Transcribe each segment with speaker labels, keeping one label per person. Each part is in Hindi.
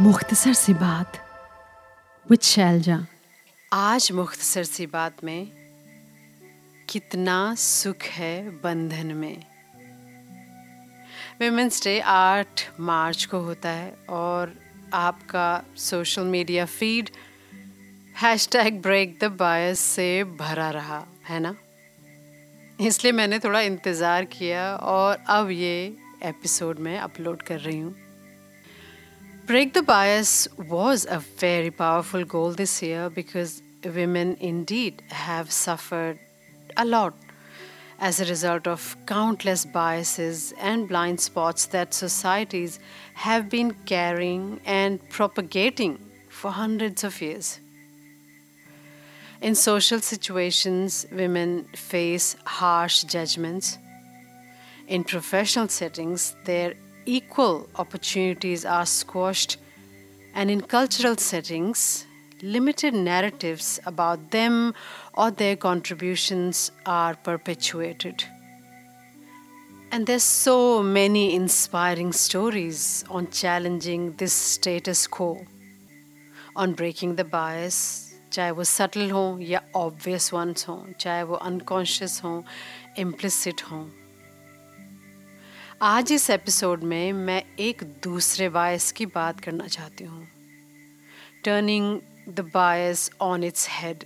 Speaker 1: मुख्तसर सी बात। विद शैलजा
Speaker 2: आज मुख्तसर सी बात में कितना सुख है बंधन में। वेमेंस डे आठ मार्च को होता है और आपका social media feed hashtag break the bias से भरा रहा, है ना? इसलिए मैंने थोड़ा इंतज़ार किया और अब ये एपिसोड में अपलोड कर रही हूँ। Break the Bias was a very powerful goal this year because women indeed have suffered a lot as a result of countless biases and blind spots that societies have been carrying and propagating for hundreds of years. In social situations, women face harsh judgments. In professional settings, their equal opportunities are squashed, and in cultural settings, limited narratives about them or their contributions are perpetuated. And there's so many inspiring stories on challenging this status quo, on breaking the bias, चाहे वो सटल हों या ऑब्वियस वंस हों चाहे वो अनकॉन्शियस हों इम्प्लिसिट हों आज इस एपिसोड में मैं एक दूसरे बायस की बात करना चाहती हूँ। Turning the bias on its head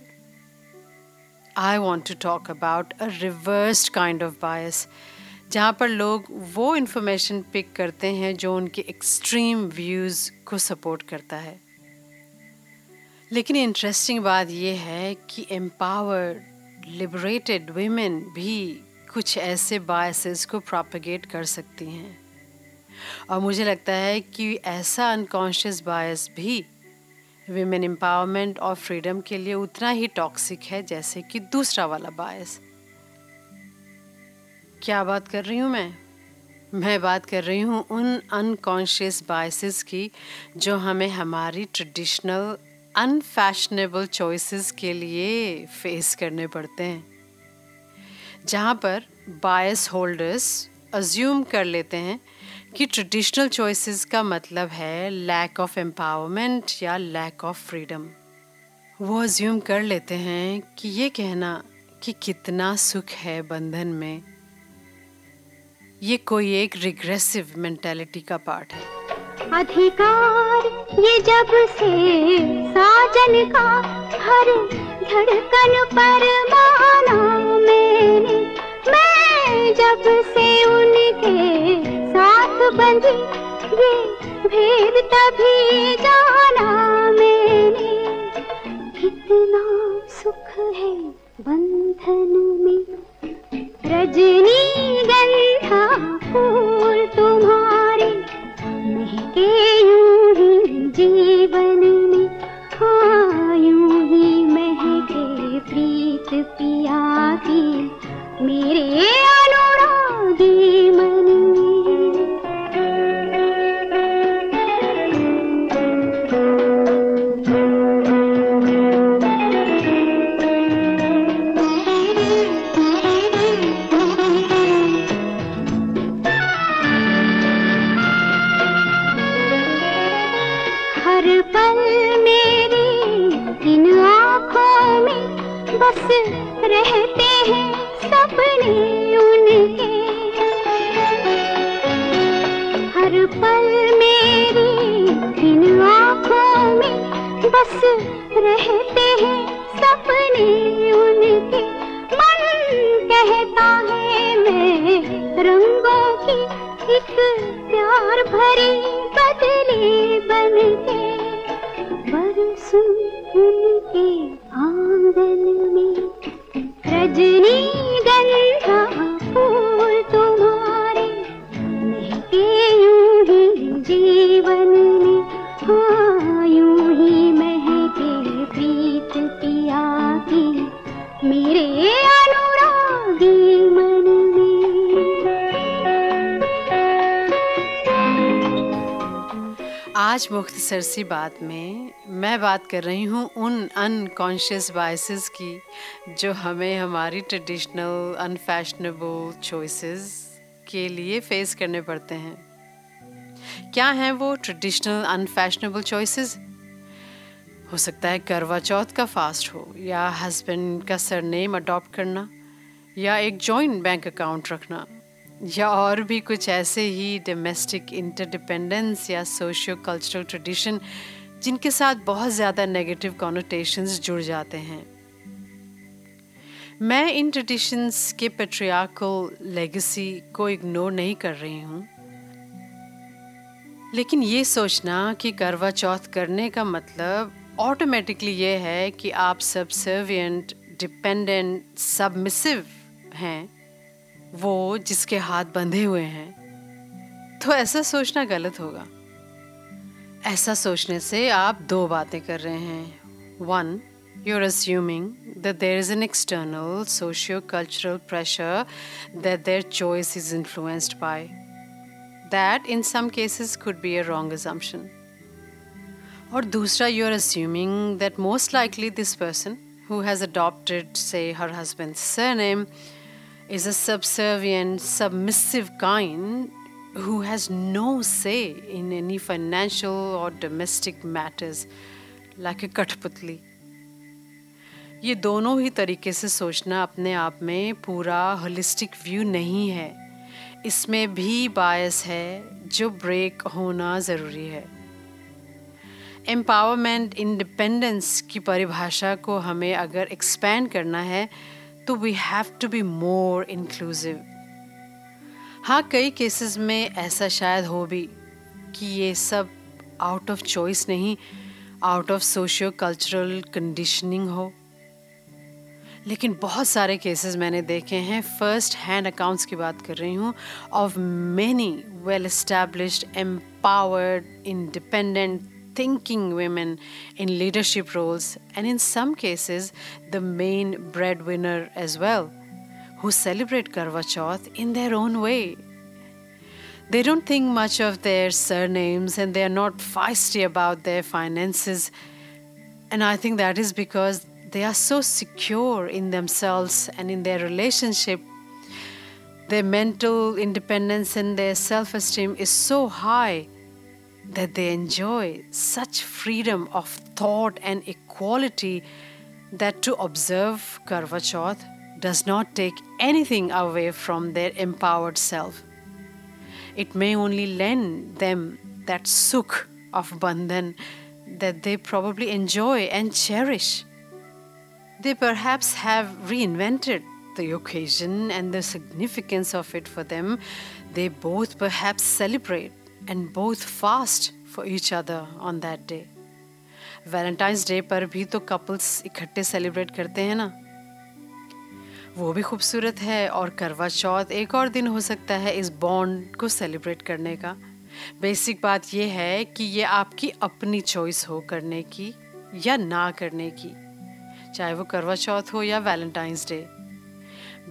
Speaker 2: I want to talk about a reversed kind of bias जहाँ पर लोग वो इन्फॉर्मेशन पिक करते हैं जो उनके एक्सट्रीम व्यूज़ को सपोर्ट करता है। लेकिन इंटरेस्टिंग बात यह है कि एम्पावर्ड लिबरेटेड वीमेन भी कुछ ऐसे बायसेस को प्रोपगेट कर सकती हैं। और मुझे लगता है कि ऐसा अनकॉन्शियस बायस भी विमेन एम्पावरमेंट और फ्रीडम के लिए उतना ही टॉक्सिक है जैसे कि दूसरा वाला बायस क्या बात कर रही हूँ मैं? मैं बात कर रही हूँ उन अनकॉन्शियस बायसेस की जो हमें हमारी ट्रेडिशनल अनफैशनेबल चॉइसेस के लिए फेस करने पड़ते हैं। जहाँ पर बायस होल्डर्स अज्यूम कर लेते हैं कि ट्रेडिशनल चॉइसेस का मतलब है लैक ऑफ़ एम्पावरमेंट या लैक ऑफ़ फ्रीडम वो अज्यूम कर लेते हैं कि ये कहना कि कितना सुख है बंधन में। ये कोई एक रिग्रेसिव मेंटेलिटी का पार्ट है।
Speaker 3: अधिकार, ये जब से साजन का हर धड़कन पर माना मैं जब से उनके साथ बंधी ये भेद तभी जाना कितना सुख है बंधन में। रजनी गंधा फूल तुम्हारे महके कहता है मैं रंगों की एक प्यार भरी बदली बन के सुन उनके आँगन में रजनी गंधा
Speaker 2: आज मुख्तसर सी बात में मैं बात कर रही हूँ उन अनकॉन्शियस बायसेस की, जो हमें हमारी ट्रेडिशनल अनफैशनेबल चॉइसेस के लिए फेस करने पड़ते हैं। क्या हैं वो ट्रेडिशनल अनफैशनेबल चॉइसेस हो सकता है करवा चौथ का फास्ट हो, या हस्बैंड का सरनेम अडॉप्ट करना, या एक जॉइंट बैंक अकाउंट रखना। या और भी कुछ ऐसे ही डोमेस्टिक इंटरडिपेंडेंस या सोशियो कल्चरल ट्रेडिशन जिनके साथ बहुत ज़्यादा नेगेटिव कॉनोटेशंस जुड़ जाते हैं। मैं इन ट्रेडिशंस के पेट्रियार्कल लेगेसी को इग्नोर नहीं कर रही हूँ। लेकिन ये सोचना कि करवा चौथ करने का मतलब ऑटोमेटिकली ये है कि आप सबसर्वियंट डिपेंडेंट सबमिसिव हैं। वो जिसके हाथ बंधे हुए हैं तो ऐसा सोचना गलत होगा। ऐसा सोचने से आप दो बातें कर रहे हैं। One you are assuming that there is an external socio cultural pressure that their choice is influenced by that in some cases could be a wrong assumption और दूसरा you are assuming that most likely this person who has adopted say her husband surname is a subservient, submissive kind who has no say in any financial or domestic matters, like a Katputli. ये दोनों ही तरीके से सोचना अपने आप में पूरा होलिस्टिक व्यू नहीं है इसमें भी बायस है जो ब्रेक होना ज़रूरी है एम्पावरमेंट इंडिपेंडेंस की परिभाषा को हमें अगर एक्सपैंड करना है तो we have to be more inclusive हाँ कई केसेस में ऐसा शायद हो भी कि ये सब आउट ऑफ़ चॉइस नहीं out of socio cultural conditioning हो. लेकिन बहुत सारे केसेस मैंने देखे हैं. फ़र्स्ट हैंड अकाउंट्स की बात कर रही हूँ. Of many well established empowered independent thinking women in leadership roles, and in some cases, the main breadwinner as well, who celebrate Karva Chauth in their own way. They don't think much of their surnames and they are not feisty about their finances. And I think that is because they are so secure in themselves and in their relationship. Their mental independence and their self esteem is so high that they enjoy such freedom of thought and equality that to observe Karva Chauth does not take anything away from their empowered self. It may only lend them that sukh of bandhan that they probably enjoy and cherish. They perhaps have reinvented the occasion and the significance of it for them. They both perhaps celebrate and both fast for each other on that day. Valentine's Day पर भी तो कपल्स इकट्ठे सेलिब्रेट करते हैं ना? वो भी खूबसूरत है और करवा चौथ एक और दिन हो सकता है इस बॉन्ड को सेलिब्रेट करने का। बेसिक बात यह है कि ये आपकी अपनी चॉइस हो करने की या ना करने की, चाहे वो करवा चौथ हो या वैलेंटाइंस डे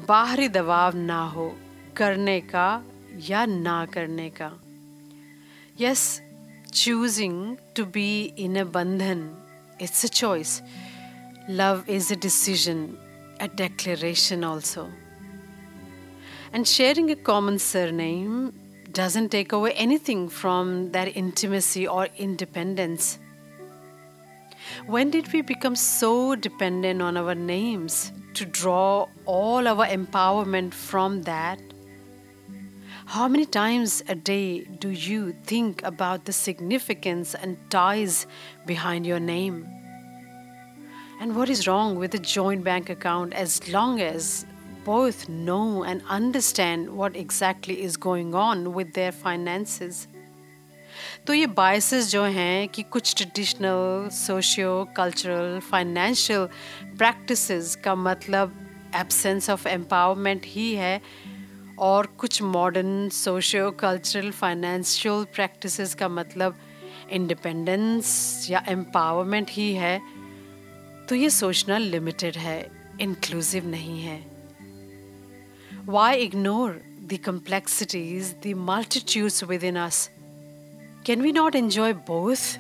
Speaker 2: बाहरी दबाव ना हो करने का या ना करने का। Yes, choosing to be in a bandhan, it's a choice. Love is a decision, a declaration also. And sharing a common surname doesn't take away anything from that intimacy or independence. When did we become so dependent on our names to draw all our empowerment from that? How many times a day do you think about the significance and ties behind your name? And what is wrong with a joint bank account as long as both know and understand what exactly is going on with their finances? तो ये बायसेस जो हैं कि कुछ traditional socio cultural financial practices का मतलब एब्सेंस ऑफ एम्पावरमेंट ही है और कुछ modern socio cultural financial practices का मतलब इंडिपेंडेंस या एम्पावरमेंट ही है तो ये सोचना लिमिटेड है इंक्लूसिव नहीं है। Why ignore the complexities the multitudes within us can we not enjoy both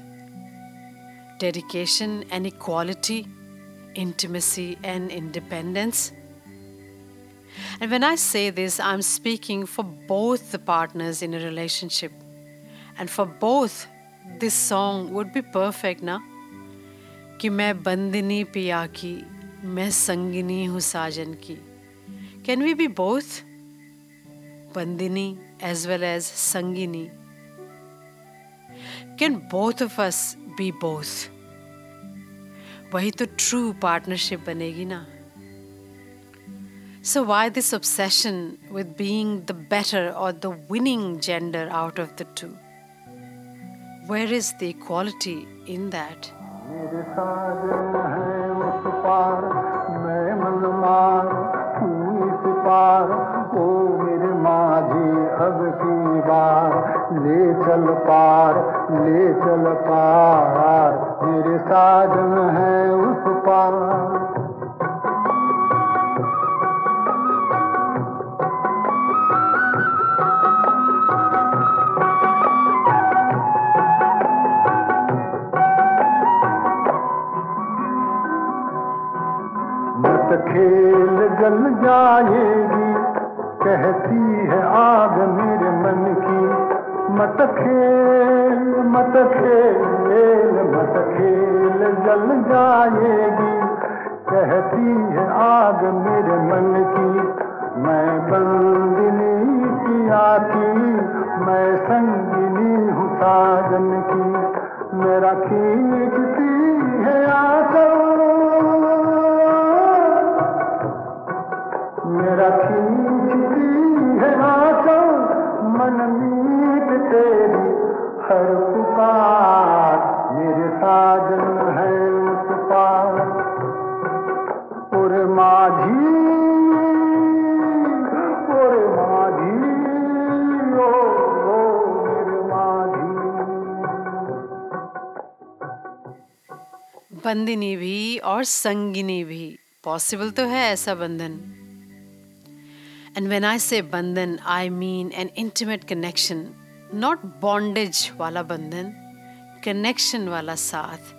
Speaker 2: dedication and equality, intimacy and independence. And when I say this, I'm speaking for both the partners in a relationship. And for both this song would be perfect ना कि मैं बंदिनी पिया की मैं संगिनी हूँ साजन की। Can we be both bandini as well as sangini. Can both of us be both वही तो ट्रू पार्टनरशिप बनेगी ना? So, why this obsession with being the better or the winning gender out of the two? Where is the equality in that?
Speaker 4: ले चल पार ले चल पार मेरे साजन है उस पार जल जाएगी। कहती है, आग मेरे मन की, मत खेल मत खेल मत खेल, जल जाएगी। कहती है, आग मेरे मन की, मैं बंदिनी पिया की मैं संगिनी हूँ साजन की। मेरा खींचती है आंचल खींचती है आंचल मन मीत तेरी हर पुकार मेरे साजन है माझी।
Speaker 2: बंदिनी भी और संगिनी भी। पॉसिबल तो है ऐसा बंधन? And when I say bandhan I mean an intimate connection not bondage वाला बंधन कनेक्शन वाला साथ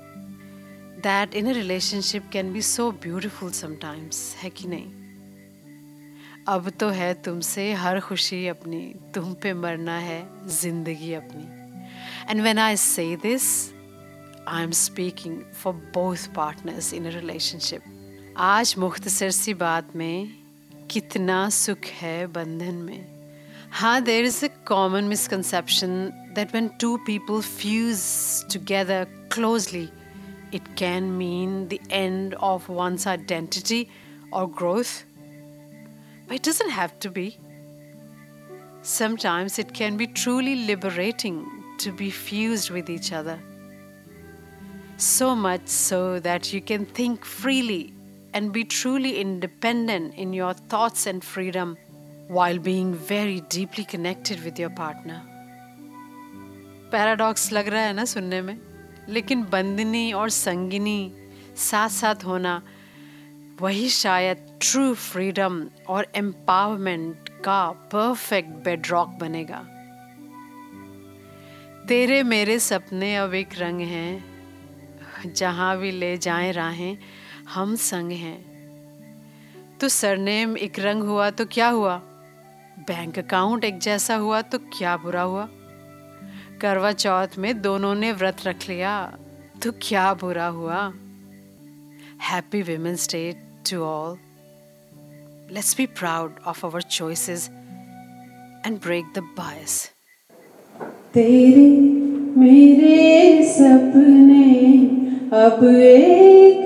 Speaker 2: that in relationship can be so beautiful sometimes है कि नहीं अब तो है तुमसे हर खुशी अपनी तुम पे मरना है ज़िंदगी अपनी and when I say this I am speaking for both partners in relationship आज मुख्तसर सी बात में कितना सुख है बंधन में हाँ there is a common misconception that when two people fuse together closely it can mean the end of one's identity or growth. But it doesn't have to be. Sometimes it can be truly liberating to be fused with each other. So much so that you can think freely and be truly independent in your thoughts and freedom while being very deeply connected with your partner. Paradox लग रहा है ना सुनने में लेकिन बंदिनी और संगिनी साथ साथ होना वही शायद ट्रू फ्रीडम और एम्पावरमेंट का परफेक्ट बेडरॉक बनेगा तेरे मेरे सपने अब एक रंग हैं जहाँ भी ले जाएँ राहें हम संग हैं। तो सरनेम एक रंग हुआ तो क्या हुआ? बैंक अकाउंट एक जैसा हुआ तो क्या बुरा हुआ? करवा चौथ में दोनों ने व्रत रख लिया तो क्या बुरा हुआ? Happy Women's Day to all let's be proud of our choices and break the bias
Speaker 5: तेरे मेरे सपने अब एक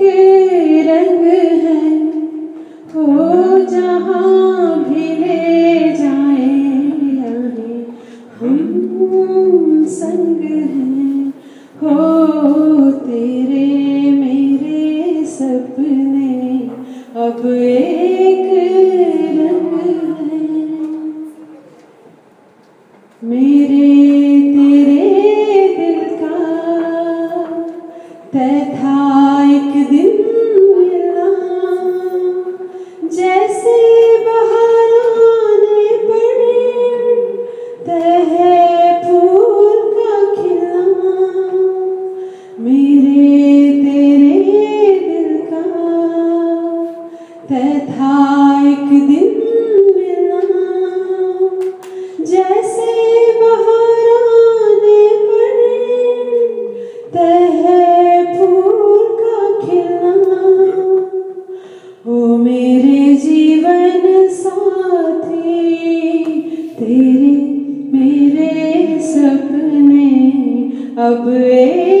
Speaker 5: रंग है। तेरे मेरे सपने अब एक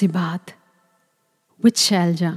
Speaker 2: सी बात विद शैलजा